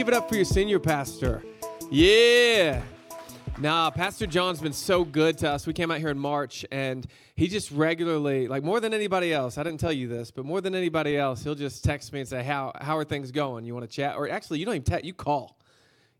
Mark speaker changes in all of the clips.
Speaker 1: give it up for your senior pastor. Yeah. Nah, Pastor John's been so good to us. We came out here in March and he just regularly, like more than anybody else, I didn't tell you this, but more than anybody else, he'll just text me and say, How how are things going? You want to chat? Or actually, you don't even text, you call.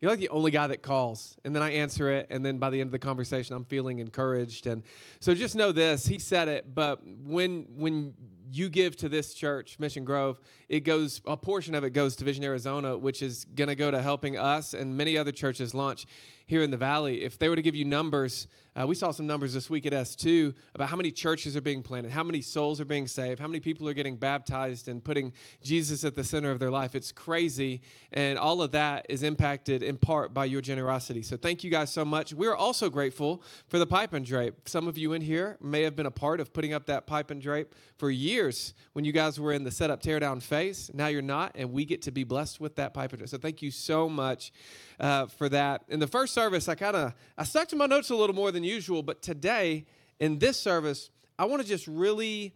Speaker 1: You're like the only guy that calls. And then I answer it. And then by the end of the conversation, I'm feeling encouraged. And so just know this he said it, but when, when you give to this church, Mission Grove, it goes, a portion of it goes to Vision Arizona, which is going to go to helping us and many other churches launch here in the valley. If they were to give you numbers, uh, we saw some numbers this week at S2 about how many churches are being planted, how many souls are being saved, how many people are getting baptized and putting Jesus at the center of their life. It's crazy. And all of that is impacted in part by your generosity. So thank you guys so much. We're also grateful for the pipe and drape. Some of you in here may have been a part of putting up that pipe and drape for years when you guys were in the setup teardown phase. Now you're not, and we get to be blessed with that pipe and drape. So thank you so much uh, for that. In the first service, I kind of I stuck to my notes a little more than usual, but today in this service, I want to just really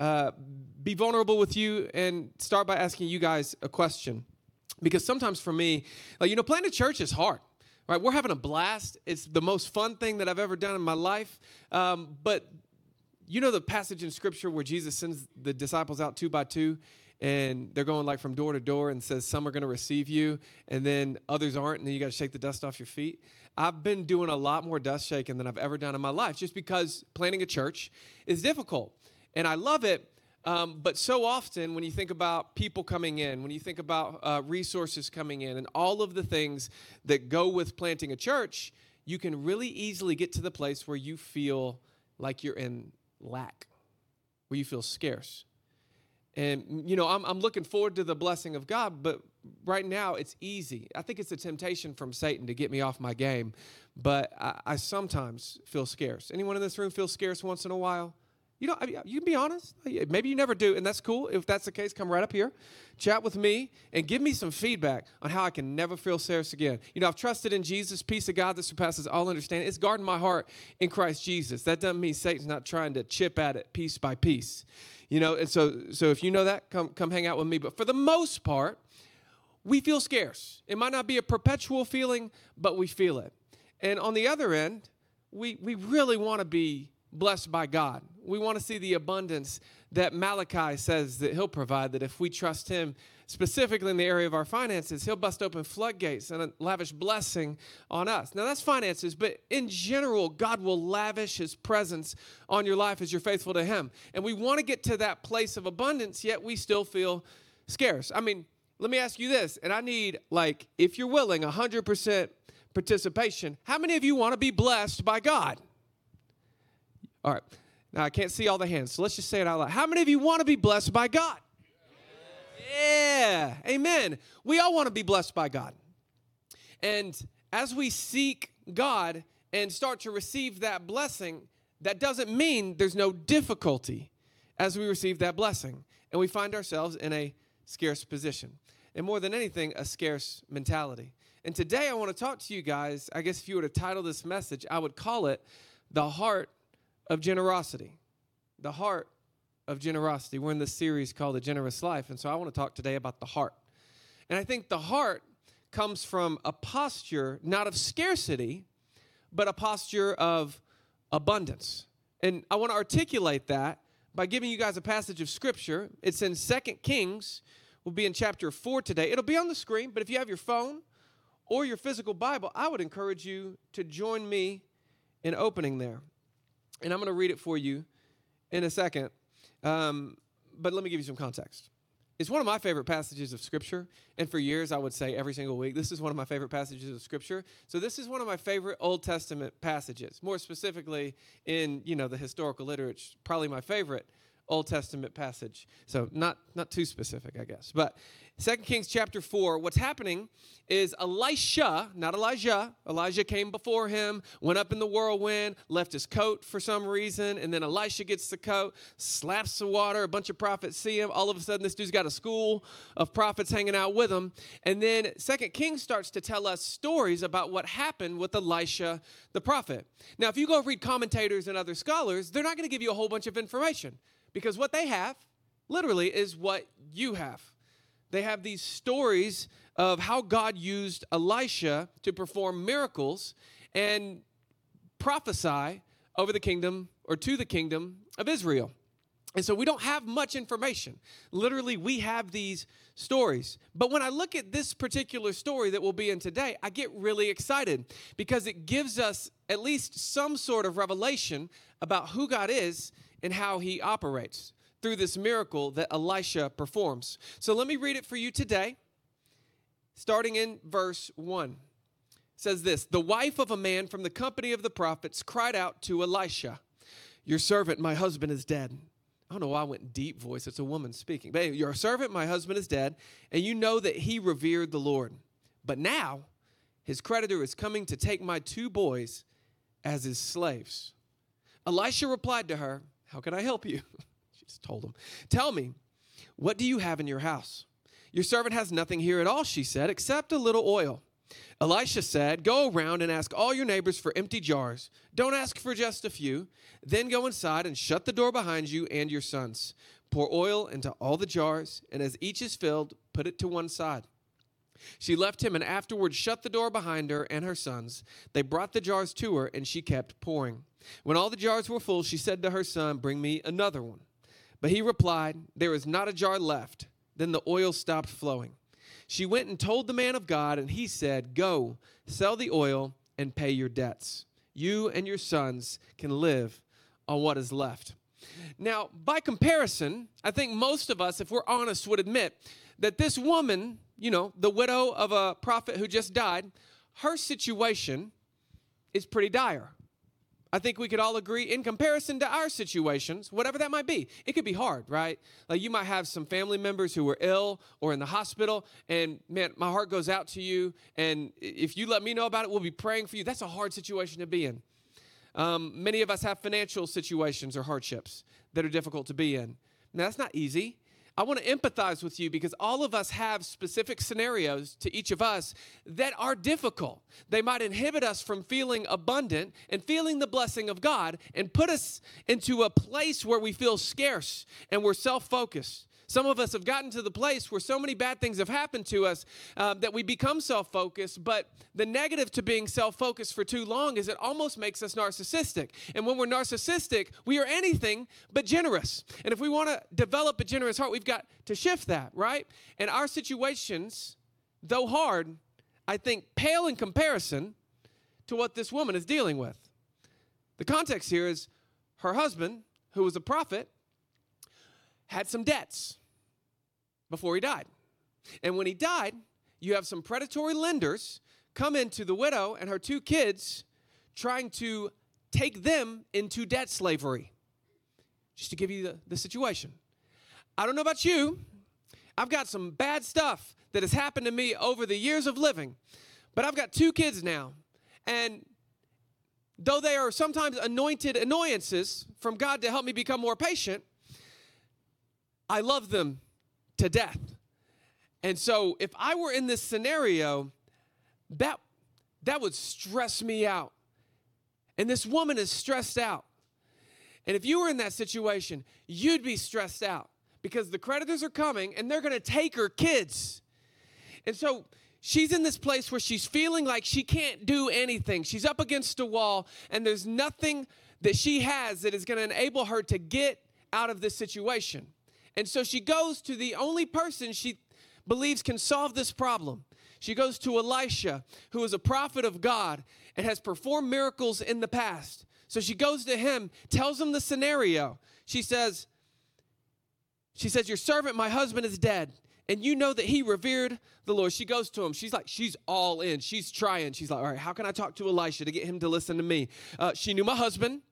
Speaker 1: uh, be vulnerable with you and start by asking you guys a question, because sometimes for me, like you know, planting a church is hard. Right, we're having a blast. It's the most fun thing that I've ever done in my life. Um, but you know the passage in Scripture where Jesus sends the disciples out two by two, and they're going like from door to door and says some are going to receive you and then others aren't and then you got to shake the dust off your feet. I've been doing a lot more dust shaking than i've ever done in my life just because planning a church is difficult and i love it um, but so often when you think about people coming in when you think about uh, resources coming in and all of the things that go with planting a church you can really easily get to the place where you feel like you're in lack where you feel scarce and, you know, I'm, I'm looking forward to the blessing of God, but right now it's easy. I think it's a temptation from Satan to get me off my game, but I, I sometimes feel scarce. Anyone in this room feel scarce once in a while? You know, you can be honest. Uh, maybe you never do, and that's cool. If that's the case, come right up here, chat with me, and give me some feedback on how I can never feel scarce again. You know, I've trusted in Jesus, peace of God that surpasses all understanding. It's guarding my heart in Christ Jesus. That doesn't mean Satan's not trying to chip at it piece by piece. You know, and so so if you know that, come come hang out with me. But for the most part, we feel scarce. It might not be a perpetual feeling, but we feel it. And on the other end, we we really want to be blessed by God. We want to see the abundance that Malachi says that he'll provide that if we trust him specifically in the area of our finances, He'll bust open floodgates and a lavish blessing on us. Now, that's finances, but in general, God will lavish His presence on your life as you're faithful to Him. And we want to get to that place of abundance, yet we still feel scarce. I mean, let me ask you this, and I need, like, if you're willing, 100% participation. How many of you want to be blessed by God? All right. Now, I can't see all the hands, so let's just say it out loud. How many of you want to be blessed by God? Yeah, amen. We all want to be blessed by God. And as we seek God and start to receive that blessing, that doesn't mean there's no difficulty as we receive that blessing. And we find ourselves in a scarce position. And more than anything, a scarce mentality. And today I want to talk to you guys. I guess if you were to title this message, I would call it The Heart of Generosity. The Heart of generosity. We're in this series called The Generous Life, and so I want to talk today about the heart. And I think the heart comes from a posture not of scarcity, but a posture of abundance. And I want to articulate that by giving you guys a passage of scripture. It's in Second Kings. We'll be in chapter 4 today. It'll be on the screen, but if you have your phone or your physical Bible, I would encourage you to join me in opening there. And I'm going to read it for you in a second. Um, but let me give you some context. It's one of my favorite passages of Scripture, and for years I would say every single week, this is one of my favorite passages of Scripture. So this is one of my favorite Old Testament passages, more specifically in you know the historical literature, probably my favorite Old Testament passage. So not not too specific, I guess. But Second Kings chapter 4, what's happening is Elisha, not Elijah, Elijah came before him, went up in the whirlwind, left his coat for some reason, and then Elisha gets the coat, slaps the water, a bunch of prophets see him. All of a sudden, this dude's got a school of prophets hanging out with him. And then Second Kings starts to tell us stories about what happened with Elisha the prophet. Now, if you go read commentators and other scholars, they're not going to give you a whole bunch of information because what they have literally is what you have. they have these stories of how God used Elisha to perform miracles and prophesy over the kingdom or to the kingdom of Israel. And so we don't have much information. Literally, we have these stories. But when I look at this particular story that we'll be in today, I get really excited because it gives us at least some sort of revelation about who God is and how he operates through this miracle that Elisha performs. So let me read it for you today, starting in verse 1. It says this The wife of a man from the company of the prophets cried out to Elisha, Your servant, my husband, is dead I don't know why I went deep voice. It's a woman speaking. But your servant, my husband, is dead, and you know that he revered the Lord. But now his creditor is coming to take my two boys as his slaves. Elisha replied to her, How can I help you? she just told him, Tell me, what do you have in your house? Your servant has nothing here at all, she said, except a little oil. Elisha said, Go around and ask all your neighbors for empty jars. Don't ask for just a few. Then go inside and shut the door behind you and your sons. Pour oil into all the jars, and as each is filled, put it to one side. She left him and afterward shut the door behind her and her sons. They brought the jars to her, and she kept pouring. When all the jars were full, she said to her son, Bring me another one. But he replied, There is not a jar left. Then the oil stopped flowing. She went and told the man of God, and he said, Go, sell the oil and pay your debts. You and your sons can live on what is left. Now, by comparison, I think most of us, if we're honest, would admit that this woman, you know, the widow of a prophet who just died, her situation is pretty dire. I think we could all agree in comparison to our situations, whatever that might be. It could be hard, right? Like you might have some family members who were ill or in the hospital, and man, my heart goes out to you. And if you let me know about it, we'll be praying for you. That's a hard situation to be in. Um, many of us have financial situations or hardships that are difficult to be in. Now, that's not easy. I want to empathize with you because all of us have specific scenarios to each of us that are difficult. They might inhibit us from feeling abundant and feeling the blessing of God and put us into a place where we feel scarce and we're self focused. Some of us have gotten to the place where so many bad things have happened to us uh, that we become self focused. But the negative to being self focused for too long is it almost makes us narcissistic. And when we're narcissistic, we are anything but generous. And if we want to develop a generous heart, we've got to shift that, right? And our situations, though hard, I think pale in comparison to what this woman is dealing with. The context here is her husband, who was a prophet, had some debts before he died. And when he died, you have some predatory lenders come into the widow and her two kids trying to take them into debt slavery. Just to give you the, the situation. I don't know about you, I've got some bad stuff that has happened to me over the years of living, but I've got two kids now. And though they are sometimes anointed annoyances from God to help me become more patient, I love them to death. And so if I were in this scenario, that that would stress me out. And this woman is stressed out. And if you were in that situation, you'd be stressed out because the creditors are coming and they're going to take her kids. And so she's in this place where she's feeling like she can't do anything. She's up against a wall and there's nothing that she has that is going to enable her to get out of this situation. And so she goes to the only person she believes can solve this problem. She goes to Elisha, who is a prophet of God and has performed miracles in the past. So she goes to him, tells him the scenario. She says, she says, Your servant, my husband, is dead. And you know that he revered the Lord. She goes to him. She's like, she's all in. She's trying. She's like, all right, how can I talk to Elisha to get him to listen to me? Uh, she knew my husband.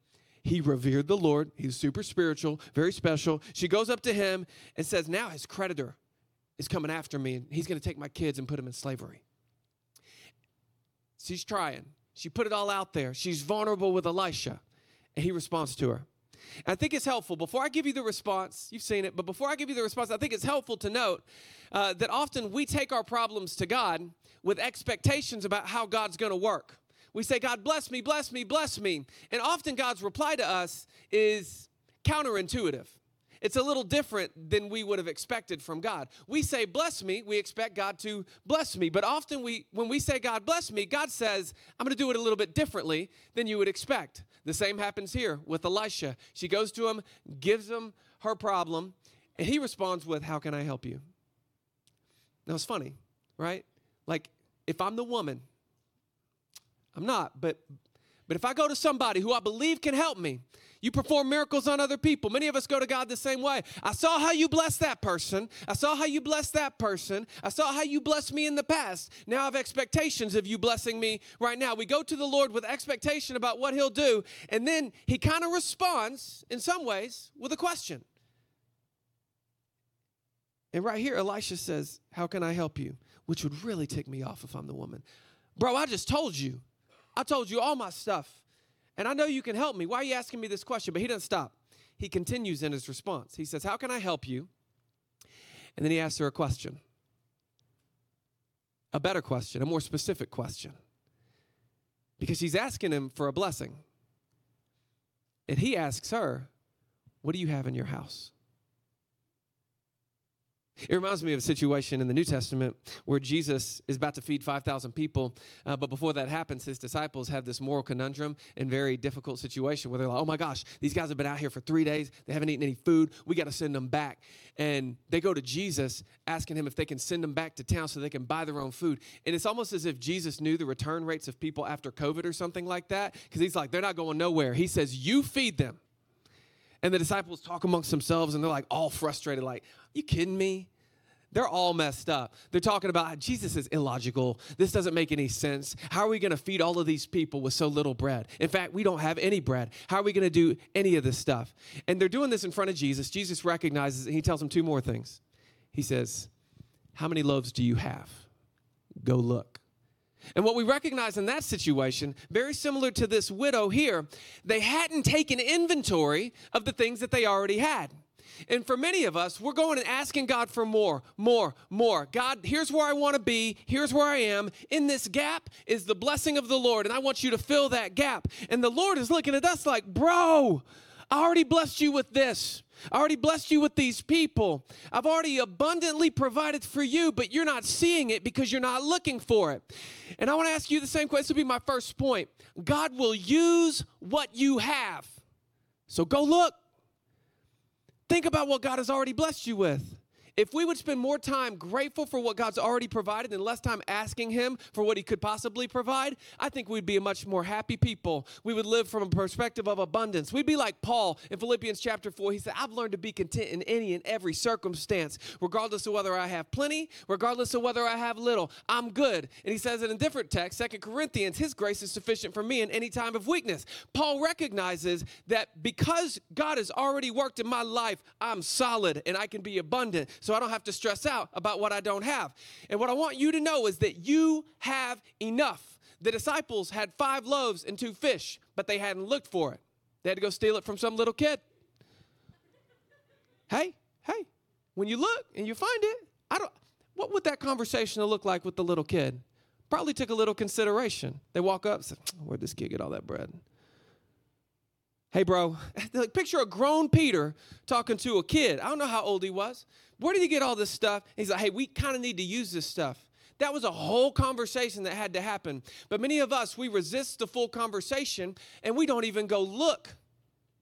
Speaker 1: He revered the Lord. He's super spiritual, very special. She goes up to him and says, Now his creditor is coming after me, and he's going to take my kids and put them in slavery. She's trying. She put it all out there. She's vulnerable with Elisha, and he responds to her. And I think it's helpful. Before I give you the response, you've seen it, but before I give you the response, I think it's helpful to note uh, that often we take our problems to God with expectations about how God's going to work we say, God, bless me, bless me, bless me. And often God's reply to us is counterintuitive. it's a little different than we would have expected from God. We say, bless me, we expect God to bless me. But often we when we say God bless me, God says, I'm gonna do it a little bit differently than you would expect. The same happens here with Elisha. She goes to him, gives him her problem, and he responds with, How can I help you? Now it's funny, right? Like if I'm the woman, I'm not, but but if I go to somebody who I believe can help me, you perform miracles on other people. Many of us go to God the same way. I saw how you blessed that person. I saw how you blessed that person. I saw how you blessed me in the past. Now I have expectations of you blessing me right now. We go to the Lord with expectation about what He'll do, and then He kind of responds in some ways with a question. And right here, Elisha says, How can I help you? Which would really tick me off if I'm the woman. Bro, I just told you. I told you all my stuff. And I know you can help me. Why are you asking me this question? But he doesn't stop. He continues in his response. He says, How can I help you? And then he asks her a question a better question, a more specific question. Because she's asking him for a blessing. And he asks her, What do you have in your house? It reminds me of a situation in the New Testament where Jesus is about to feed 5,000 people, uh, but before that happens, his disciples have this moral conundrum and very difficult situation where they're like, oh my gosh, these guys have been out here for three days. They haven't eaten any food. We got to send them back. And they go to Jesus asking him if they can send them back to town so they can buy their own food. And it's almost as if Jesus knew the return rates of people after COVID or something like that because he's like, they're not going nowhere. He says, you feed them. And the disciples talk amongst themselves and they're like all frustrated, like, you kidding me? They're all messed up. They're talking about ah, Jesus is illogical. This doesn't make any sense. How are we going to feed all of these people with so little bread? In fact, we don't have any bread. How are we going to do any of this stuff? And they're doing this in front of Jesus. Jesus recognizes and he tells them two more things. He says, How many loaves do you have? Go look. And what we recognize in that situation, very similar to this widow here, they hadn't taken inventory of the things that they already had. And for many of us, we're going and asking God for more, more, more. God, here's where I want to be. Here's where I am. In this gap is the blessing of the Lord, and I want you to fill that gap. And the Lord is looking at us like, bro, I already blessed you with this. I already blessed you with these people. I've already abundantly provided for you, but you're not seeing it because you're not looking for it. And I want to ask you the same question. This will be my first point. God will use what you have. So go look. Think about what God has already blessed you with. If we would spend more time grateful for what God's already provided and less time asking Him for what He could possibly provide, I think we'd be a much more happy people. We would live from a perspective of abundance. We'd be like Paul in Philippians chapter 4. He said, I've learned to be content in any and every circumstance, regardless of whether I have plenty, regardless of whether I have little. I'm good. And he says in a different text, Second Corinthians, His grace is sufficient for me in any time of weakness. Paul recognizes that because God has already worked in my life, I'm solid and I can be abundant so I don't have to stress out about what I don't have. And what I want you to know is that you have enough. The disciples had five loaves and two fish, but they hadn't looked for it. They had to go steal it from some little kid. Hey, hey, when you look and you find it, I don't what would that conversation look like with the little kid? Probably took a little consideration. They walk up, say, Where'd this kid get all that bread? Hey, bro, picture a grown Peter talking to a kid. I don't know how old he was. Where did he get all this stuff? He's like, hey, we kind of need to use this stuff. That was a whole conversation that had to happen. But many of us, we resist the full conversation and we don't even go look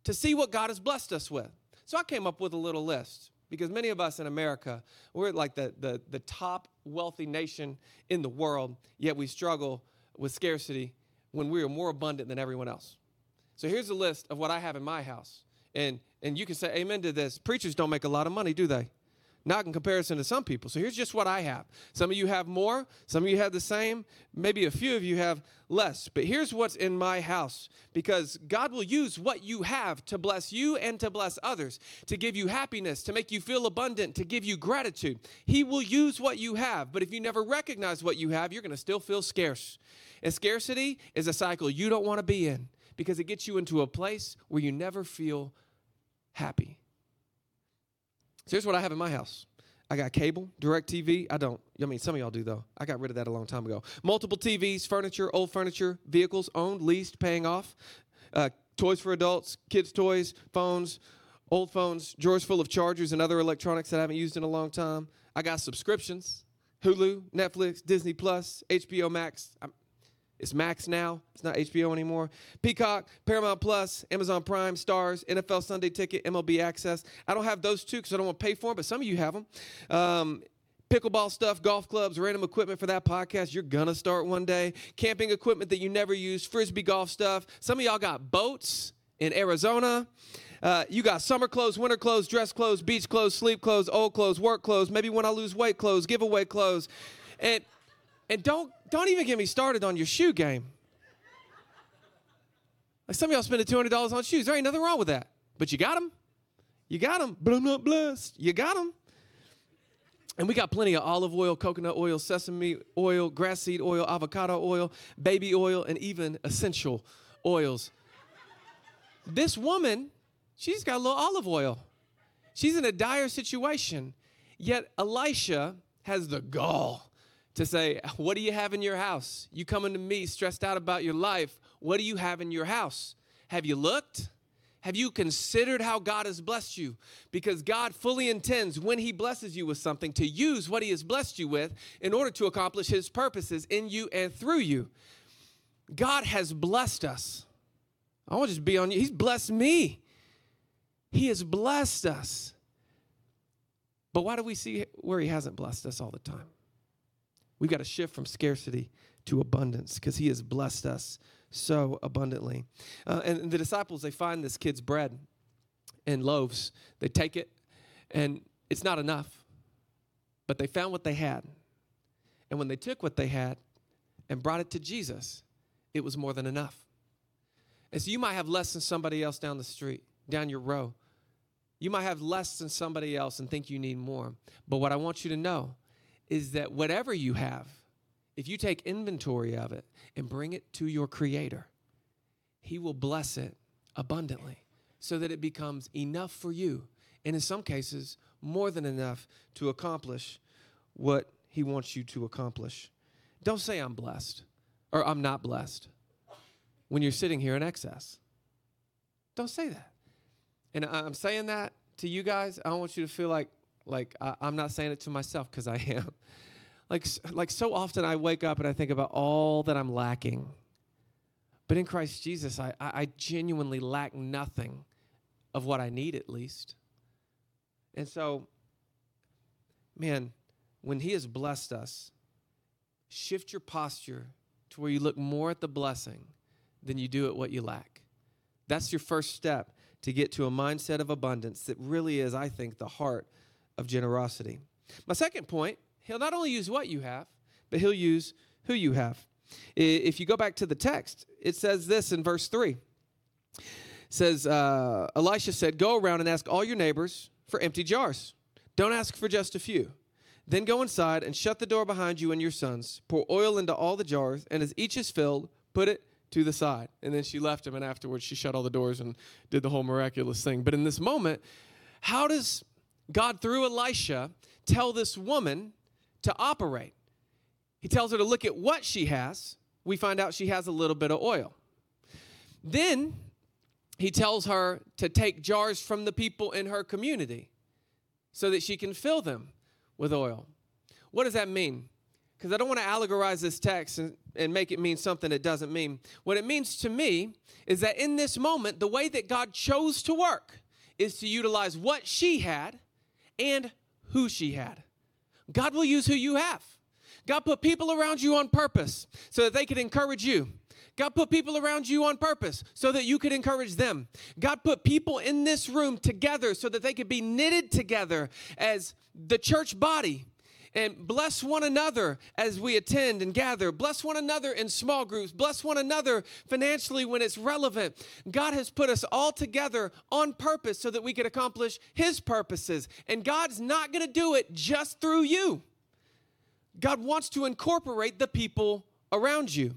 Speaker 1: to see what God has blessed us with. So I came up with a little list because many of us in America, we're like the, the, the top wealthy nation in the world, yet we struggle with scarcity when we are more abundant than everyone else. So here's a list of what I have in my house. And, and you can say amen to this. Preachers don't make a lot of money, do they? Not in comparison to some people. So here's just what I have. Some of you have more, some of you have the same, maybe a few of you have less. But here's what's in my house because God will use what you have to bless you and to bless others, to give you happiness, to make you feel abundant, to give you gratitude. He will use what you have. But if you never recognize what you have, you're going to still feel scarce. And scarcity is a cycle you don't want to be in because it gets you into a place where you never feel happy. So here's what I have in my house. I got cable, DirecTV. I don't. I mean, some of y'all do though. I got rid of that a long time ago. Multiple TVs, furniture, old furniture, vehicles owned, leased, paying off, uh, toys for adults, kids' toys, phones, old phones, drawers full of chargers and other electronics that I haven't used in a long time. I got subscriptions Hulu, Netflix, Disney Plus, HBO Max. I'm, it's Max now. It's not HBO anymore. Peacock, Paramount Plus, Amazon Prime, Starz, NFL Sunday Ticket, MLB Access. I don't have those two because I don't want to pay for them, but some of you have them. Um, pickleball stuff, golf clubs, random equipment for that podcast. You're gonna start one day. Camping equipment that you never use, frisbee golf stuff. Some of y'all got boats in Arizona. Uh, you got summer clothes, winter clothes, dress clothes, beach clothes, sleep clothes, old clothes, work clothes, maybe when I lose weight clothes, giveaway clothes. And and don't don't even get me started on your shoe game. Like some of y'all spending $200 on shoes. There ain't nothing wrong with that. But you got them. You got them. But I'm blessed. You got them. And we got plenty of olive oil, coconut oil, sesame oil, grapeseed oil, avocado oil, baby oil, and even essential oils. This woman She's got a little olive oil. She's in a dire situation. Yet Elisha has the gall to say, What do you have in your house? You coming to me stressed out about your life. What do you have in your house? Have you looked? Have you considered how God has blessed you? Because God fully intends when He blesses you with something to use what He has blessed you with in order to accomplish His purposes in you and through you. God has blessed us. I want to just be on you. He's blessed me. He has blessed us. But why do we see where He hasn't blessed us all the time? We've got to shift from scarcity to abundance because He has blessed us so abundantly. Uh, and the disciples, they find this kid's bread and loaves. They take it, and it's not enough. But they found what they had. And when they took what they had and brought it to Jesus, it was more than enough. And so you might have less than somebody else down the street, down your row. You might have less than somebody else and think you need more. But what I want you to know is that whatever you have, if you take inventory of it and bring it to your Creator, He will bless it abundantly so that it becomes enough for you. And in some cases, more than enough to accomplish what He wants you to accomplish. Don't say I'm blessed or I'm not blessed when you're sitting here in excess. Don't say that. And I'm saying that to you guys. I want you to feel like like I, am not saying it to myself because I am. Like like so often I wake up and I think about all that I'm lacking. But in Christ Jesus, I, I genuinely lack nothing of what I need at least. And so, man, when He has blessed us, shift your posture to where you look more at the blessing than you do at what you lack. That's your first step to get to a mindset of abundance that really is, I think, the heart of generosity. My second point, he'll not only use what you have, but he'll use who you have. If you go back to the text, it says this in verse 3. It says, uh, Elisha said, Go around and ask all your neighbors for empty jars. Don't ask for just a few. Then go inside and shut the door behind you and your sons. Pour oil into all the jars, and as each is filled, put it to the side. And then she left him, and afterwards she shut all the doors and did the whole miraculous thing. But in this moment, how does God, through Elisha, tell this woman to operate? He tells her to look at what she has. We find out she has a little bit of oil. Then he tells her to take jars from the people in her community so that she can fill them with oil. What does that mean? Because I don't want to allegorize this text and and make it mean something it doesn't mean. What it means to me is that in this moment, the way that God chose to work is to utilize what she had and who she had. God will use who you have. God put people around you on purpose so that they could encourage you. God put people around you on purpose so that you could encourage them. God put people in this room together so that they could be knitted together as the church body and bless one another as we attend and gather. Bless one another in small groups. Bless one another financially when it's relevant. God has put us all together on purpose so that we could accomplish His purposes. And God's not going to do it just through you. God wants to incorporate the people around you.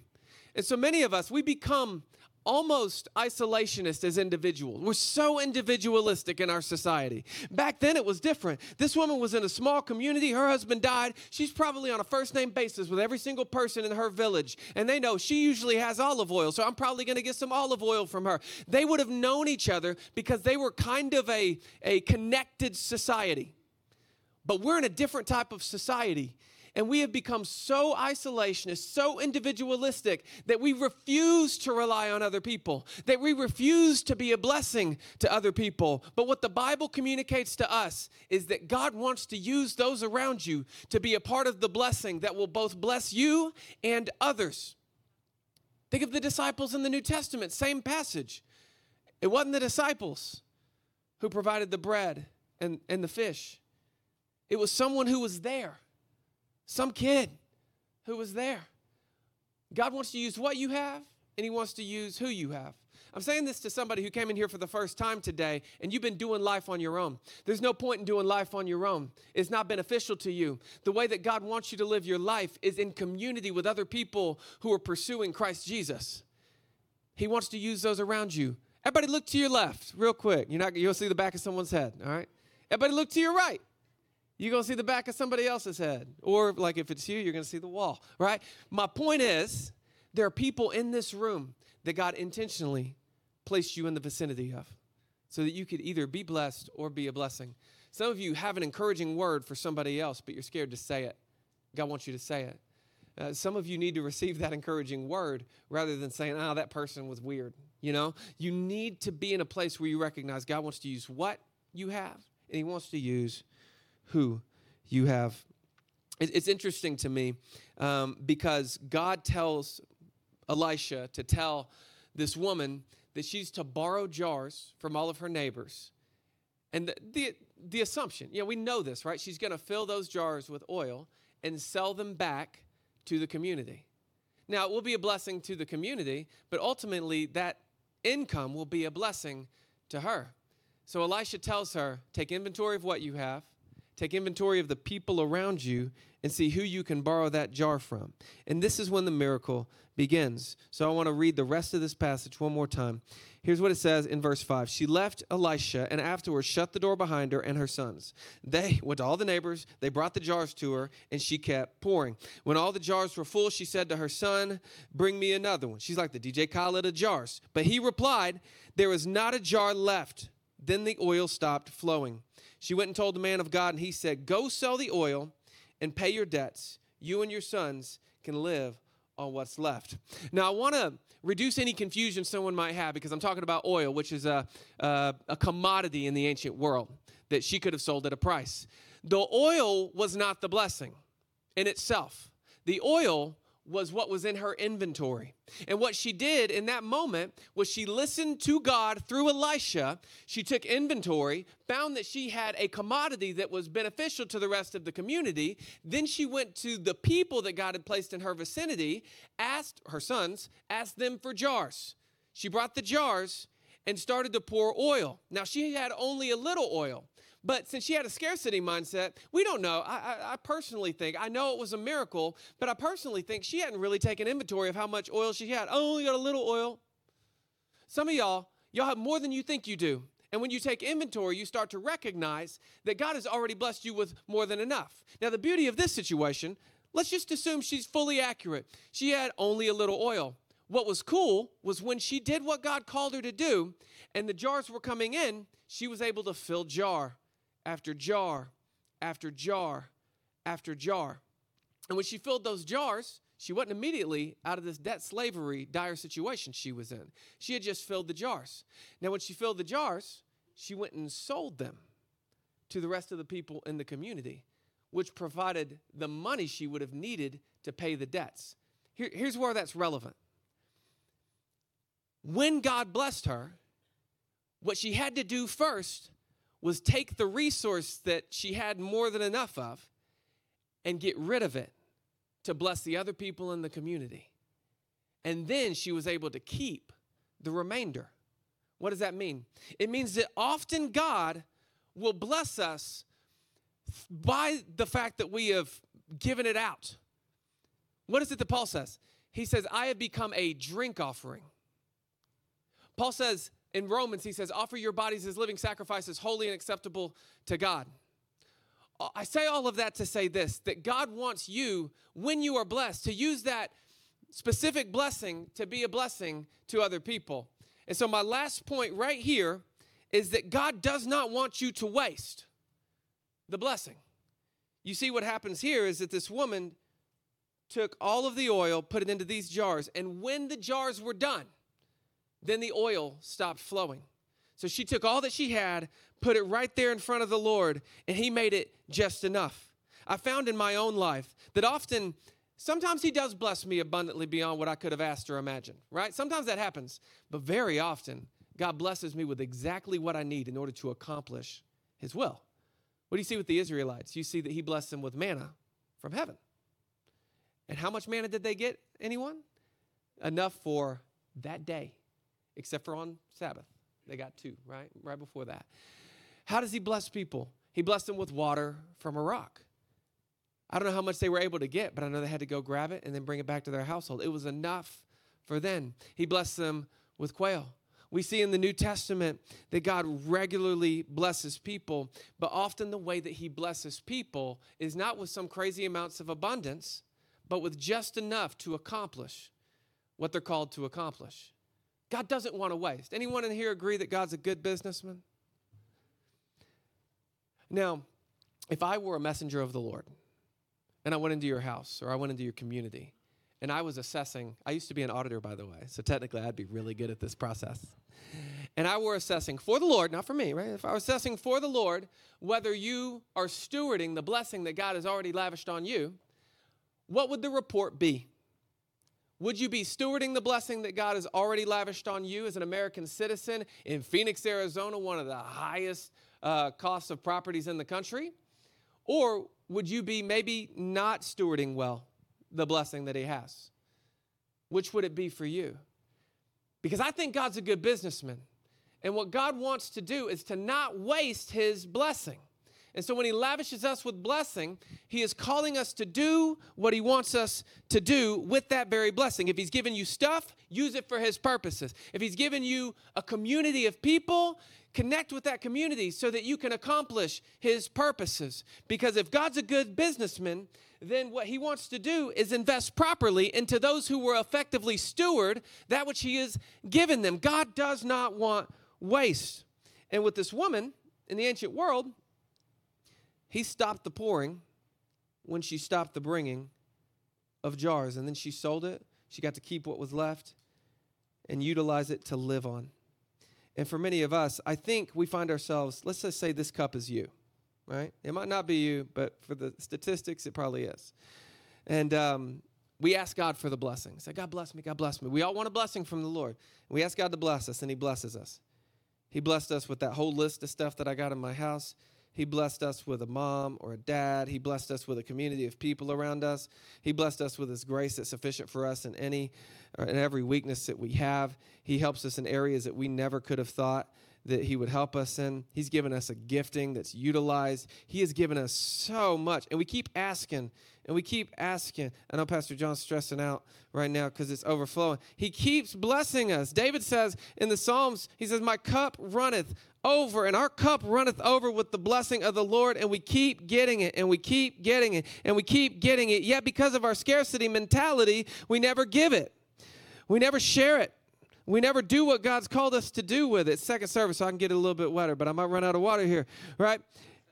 Speaker 1: And so many of us, we become almost isolationist as individuals. We're so individualistic in our society. Back then it was different. This woman was in a small community. Her husband died. She's probably on a first name basis with every single person in her village. And they know she usually has olive oil, so I'm probably going to get some olive oil from her. They would have known each other because they were kind of a, a connected society. But we're in a different type of society. And we have become so isolationist, so individualistic that we refuse to rely on other people, that we refuse to be a blessing to other people. But what the Bible communicates to us is that God wants to use those around you to be a part of the blessing that will both bless you and others. Think of the disciples in the New Testament, same passage. It wasn't the disciples who provided the bread and, and the fish, it was someone who was there some kid who was there. God wants to use what you have, and He wants to use who you have. I'm saying this to somebody who came in here for the first time today and you've been doing life on your own. There's no point in doing life on your own. It's not beneficial to you. The way that God wants you to live your life is in community with other people who are pursuing Christ Jesus. He wants to use those around you. Everybody look to your left real quick. You're not you'll see the back of someone's head, all right? Everybody look to your right. You're going to see the back of somebody else's head. Or, like, if it's you, you're going to see the wall, right? My point is, there are people in this room that God intentionally placed you in the vicinity of so that you could either be blessed or be a blessing. Some of you have an encouraging word for somebody else, but you're scared to say it. God wants you to say it. Uh, some of you need to receive that encouraging word rather than saying, oh, that person was weird. You know, you need to be in a place where you recognize God wants to use what you have, and He wants to use who you have. It's interesting to me um, because God tells Elisha to tell this woman that she's to borrow jars from all of her neighbors. And the, the, the assumption, you know, we know this, right? She's going to fill those jars with oil and sell them back to the community. Now, it will be a blessing to the community, but ultimately that income will be a blessing to her. So Elisha tells her, take inventory of what you have, Take inventory of the people around you and see who you can borrow that jar from. And this is when the miracle begins. So I want to read the rest of this passage one more time. Here's what it says in verse 5 She left Elisha and afterwards shut the door behind her and her sons. They went to all the neighbors, they brought the jars to her, and she kept pouring. When all the jars were full, she said to her son, Bring me another one. She's like the DJ Khaled of jars. But he replied, There is not a jar left. Then the oil stopped flowing. She went and told the man of God, and he said, Go sell the oil and pay your debts. You and your sons can live on what's left. Now, I want to reduce any confusion someone might have because I'm talking about oil, which is a, a, a commodity in the ancient world that she could have sold at a price. The oil was not the blessing in itself, the oil was what was in her inventory. And what she did in that moment was she listened to God through Elisha. She took inventory, found that she had a commodity that was beneficial to the rest of the community. Then she went to the people that God had placed in her vicinity, asked her sons, asked them for jars. She brought the jars and started to pour oil. Now she had only a little oil. But since she had a scarcity mindset, we don't know. I, I, I, personally think, I know it was a miracle, but I personally think she hadn't really taken inventory of how much oil she had. Only got a little oil. Some of y'all, y'all have more than you think you do. And when you take inventory, you start to recognize that God has already blessed you with more than enough. Now, the beauty of this situation, let's just assume she's fully accurate. She had only a little oil. What was cool was when she did what God called her to do and the jars were coming in, she was able to fill jar after jar after jar after jar. And when she filled those jars, she wasn't immediately out of this debt slavery dire situation she was in. She had just filled the jars. Now, when she filled the jars, she went and sold them to the rest of the people in the community, which provided the money she would have needed to pay the debts. Here, here's where that's relevant. When God blessed her, what she had to do first was take the resource that she had more than enough of and get rid of it to bless the other people in the community. And then she was able to keep the remainder. What does that mean? It means that often God will bless us by the fact that we have given it out. What is it that Paul says? He says, I have become a drink offering. Paul says in Romans, he says, offer your bodies as living sacrifices, holy and acceptable to God. Uh, I say all of that to say this that God wants you, when you are blessed, to use that specific blessing to be a blessing to other people. And so, my last point right here is that God does not want you to waste the blessing. You see, what happens here is that this woman took all of the oil, put it into these jars, and when the jars were done, then the oil stopped flowing. So she took all that she had, put it right there in front of the Lord, and He made it just enough. I found in my own life that often, sometimes He does bless me abundantly beyond what I could have asked or imagined, right? Sometimes that happens, but very often, God blesses me with exactly what I need in order to accomplish His will. What do you see with the Israelites? You see that He blessed them with manna from heaven. And how much manna did they get, anyone? Enough for that day, except for on Sabbath. They got two, right? Right before that. How does he bless people? He blessed them with water from a rock. I don't know how much they were able to get, but I know they had to go grab it and then bring it back to their household. It was enough for them. He blessed them with quail. We see in the New Testament that God regularly blesses people, but often the way that He blesses people is not with some crazy amounts of abundance, but with just enough to accomplish what they're called to accomplish. God doesn't want to waste. Anyone in here agree that God's a good businessman? Now, if I were a messenger of the Lord and I went into your house or I went into your community and I was assessing, I used to be an auditor, by the way, so technically I'd be really good at this process. And I were assessing for the Lord, not for me, right? If I was assessing for the Lord whether you are stewarding the blessing that God has already lavished on you, what would the report be? Would you be stewarding the blessing that God has already lavished on you as an American citizen in Phoenix, Arizona, one of the highest uh, costs of properties in the country? Or would you be maybe not stewarding well the blessing that He has? Which would it be for you? Because I think God's a good businessman. And what God wants to do is to not waste His blessing. And so when he lavishes us with blessing, he is calling us to do what he wants us to do with that very blessing. If he's given you stuff, use it for his purposes. If he's given you a community of people, connect with that community so that you can accomplish his purposes. Because if God's a good businessman, then what he wants to do is invest properly into those who were effectively steward that which he has given them. God does not want waste. And with this woman in the ancient world, he stopped the pouring when she stopped the bringing of jars. And then she sold it. She got to keep what was left and utilize it to live on. And for many of us, I think we find ourselves, let's just say this cup is you, right? It might not be you, but for the statistics, it probably is. And um, we ask God for the blessing. Say, God bless me, God bless me. We all want a blessing from the Lord. We ask God to bless us, and He blesses us. He blessed us with that whole list of stuff that I got in my house. He blessed us with a mom or a dad. He blessed us with a community of people around us. He blessed us with His grace that's sufficient for us in any uh, and every weakness that we have. He helps us in areas that we never could have thought that He would help us in. He's given us a gifting that's utilized. He has given us so much, and we keep asking and we keep asking. I know Pastor John's stressing out right now because it's overflowing. He keeps blessing us. David says in the Psalms, he says, My cup runneth over, and our cup runneth over with the blessing of the Lord, and we keep getting it, and we keep getting it, and we keep getting it. Yet, because of our scarcity mentality, we never give it, we never share it. We never do what God's called us to do with it. Second service, so I can get a little bit wetter, but I might run out of water here, right?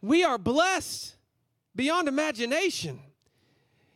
Speaker 1: We are blessed beyond imagination.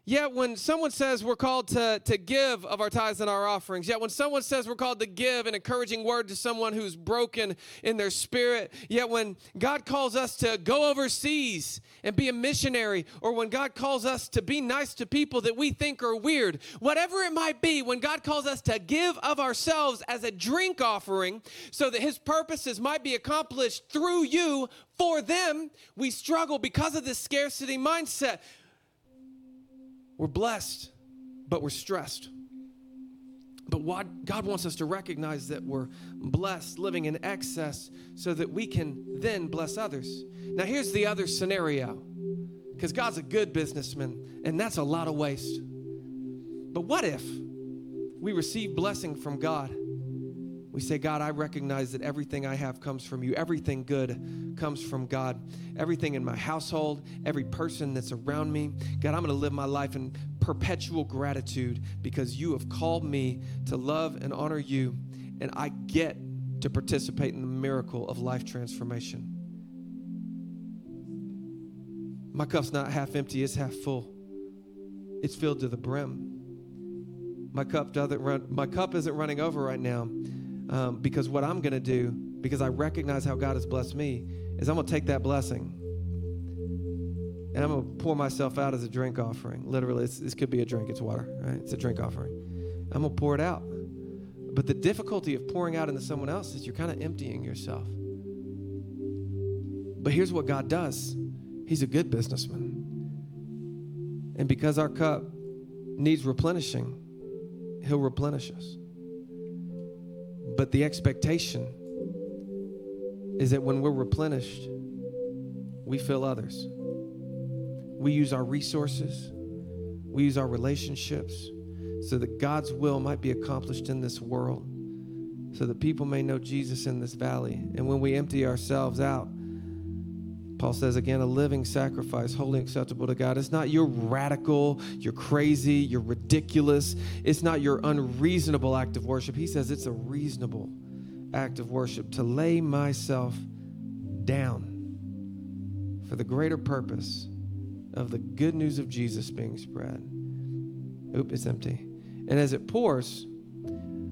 Speaker 1: Yet when someone says we're called to, to give of our tithes and our offerings, yet when someone says we're called to give an encouraging word to someone who's broken in their spirit, yet when God calls us to go overseas and be a missionary, or when God calls us to be nice to people that we think are weird, whatever it might be, when God calls us to give of ourselves as a drink offering so that his purposes might be accomplished through you for them, we struggle because of this scarcity mindset. We're blessed, but we're stressed. But what God wants us to recognize that we're blessed, living in excess, so that we can then bless others. Now, here's the other scenario because God's a good businessman, and that's a lot of waste. But what if we receive blessing from God? We say, God, I recognize that everything I have comes from you. Everything good comes from God. Everything in my household, every person that's around me. God, I'm going to live my life in perpetual gratitude because you have called me to love and honor you, and I get to participate in the miracle of life transformation. My cup's not half empty, it's half full. It's filled to the brim. My cup doesn't run, my cup isn't running over right now um, because what I'm going to do, because I recognize how God has blessed me, is I'm going to take that blessing and I'm going to pour myself out as a drink offering. Literally, this could be a drink, it's water, right? It's a drink offering. I'm going to pour it out. But the difficulty of pouring out into someone else is you're kind of emptying yourself. But here's what God does He's a good businessman. And because our cup needs replenishing, He'll replenish us. But the expectation is that when we're replenished, we fill others. We use our resources, we use our relationships so that God's will might be accomplished in this world, so that people may know Jesus in this valley. And when we empty ourselves out, Paul says again, a living sacrifice, wholly acceptable to God. It's not your radical, you're crazy, you're ridiculous. It's not your unreasonable act of worship. He says it's a reasonable act of worship to lay myself down for the greater purpose of the good news of Jesus being spread. Oop, it's empty. And as it pours,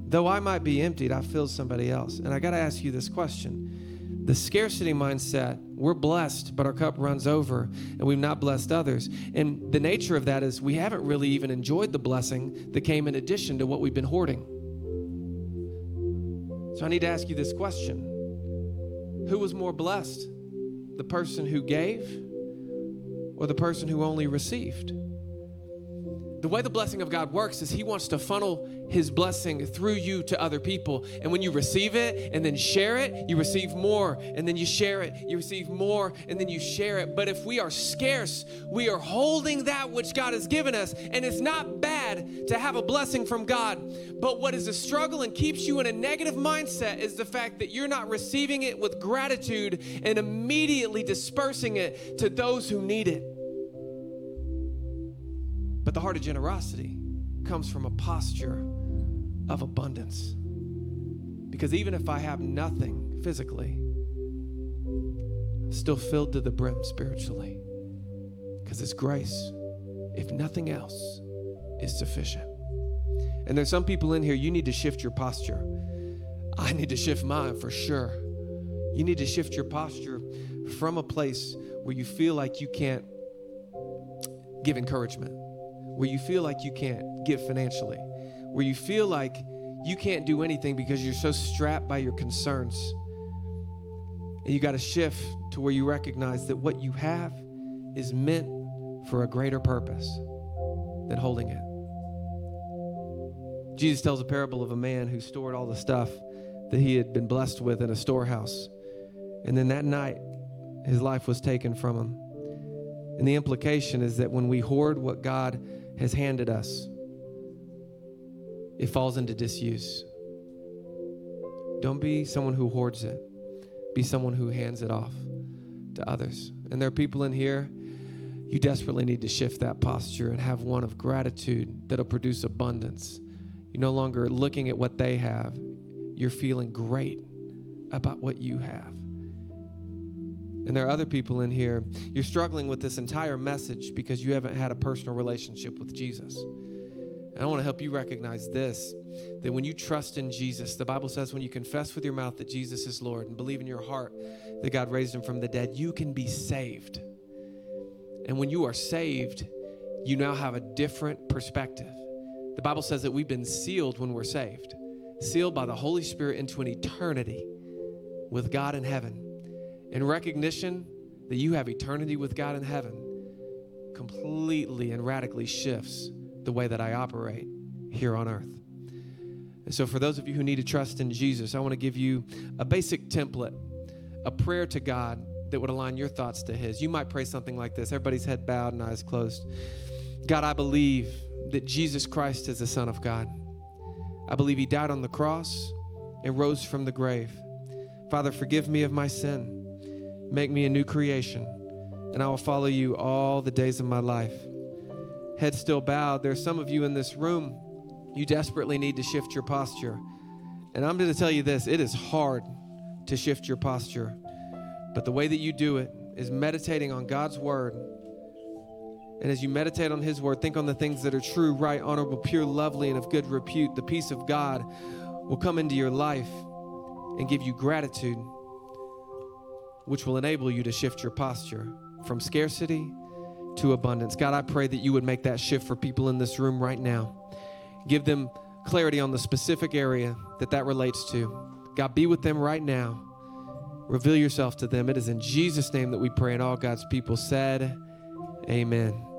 Speaker 1: though I might be emptied, I fill somebody else. And I got to ask you this question the scarcity mindset, we're blessed, but our cup runs over and we've not blessed others. And the nature of that is we haven't really even enjoyed the blessing that came in addition to what we've been hoarding. So I need to ask you this question Who was more blessed? The person who gave or the person who only received? The way the blessing of God works is He wants to funnel His blessing through you to other people. And when you receive it and then share it, you receive more. And then you share it, you receive more, and then you share it. But if we are scarce, we are holding that which God has given us. And it's not bad to have a blessing from God. But what is a struggle and keeps you in a negative mindset is the fact that you're not receiving it with gratitude and immediately dispersing it to those who need it. But the heart of generosity comes from a posture of abundance. Because even if I have nothing physically, I'm still filled to the brim spiritually. Because it's grace, if nothing else, is sufficient. And there's some people in here, you need to shift your posture. I need to shift mine for sure. You need to shift your posture from a place where you feel like you can't give encouragement where you feel like you can't give financially, where you feel like you can't do anything because you're so strapped by your concerns. And you got to shift to where you recognize that what you have is meant for a greater purpose than holding it. Jesus tells a parable of a man who stored all the stuff that he had been blessed with in a storehouse. And then that night, his life was taken from him. And the implication is that when we hoard what God has handed us, it falls into disuse. Don't be someone who hoards it, be someone who hands it off to others. And there are people in here, you desperately need to shift that posture and have one of gratitude that'll produce abundance. You're no longer looking at what they have, you're feeling great about what you have. And there are other people in here, you're struggling with this entire message because you haven't had a personal relationship with Jesus. And I want to help you recognize this that when you trust in Jesus, the Bible says when you confess with your mouth that Jesus is Lord and believe in your heart that God raised him from the dead, you can be saved. And when you are saved, you now have a different perspective. The Bible says that we've been sealed when we're saved, sealed by the Holy Spirit into an eternity with God in heaven in recognition that you have eternity with God in heaven completely and radically shifts the way that I operate here on earth. And so, for those of you who need to trust in Jesus, I want to give you a basic template, a prayer to God that would align your thoughts to His. You might pray something like this everybody's head bowed and eyes closed. God, I believe that Jesus Christ is the Son of God. I believe He died on the cross and rose from the grave. Father, forgive me of my sin. Make me a new creation, and I will follow you all the days of my life. Head still bowed. There's some of you in this room, you desperately need to shift your posture. And I'm going to tell you this it is hard to shift your posture. But the way that you do it is meditating on God's word. And as you meditate on His word, think on the things that are true, right, honorable, pure, lovely, and of good repute. The peace of God will come into your life and give you gratitude, which will enable you to shift your posture from scarcity to abundance. God, I pray that you would make that shift for people in this room right now. Give them clarity on the specific area that that relates to. God, be with them right now. Reveal yourself to them. It is in Jesus' name that we pray, and all God's people said, Amen.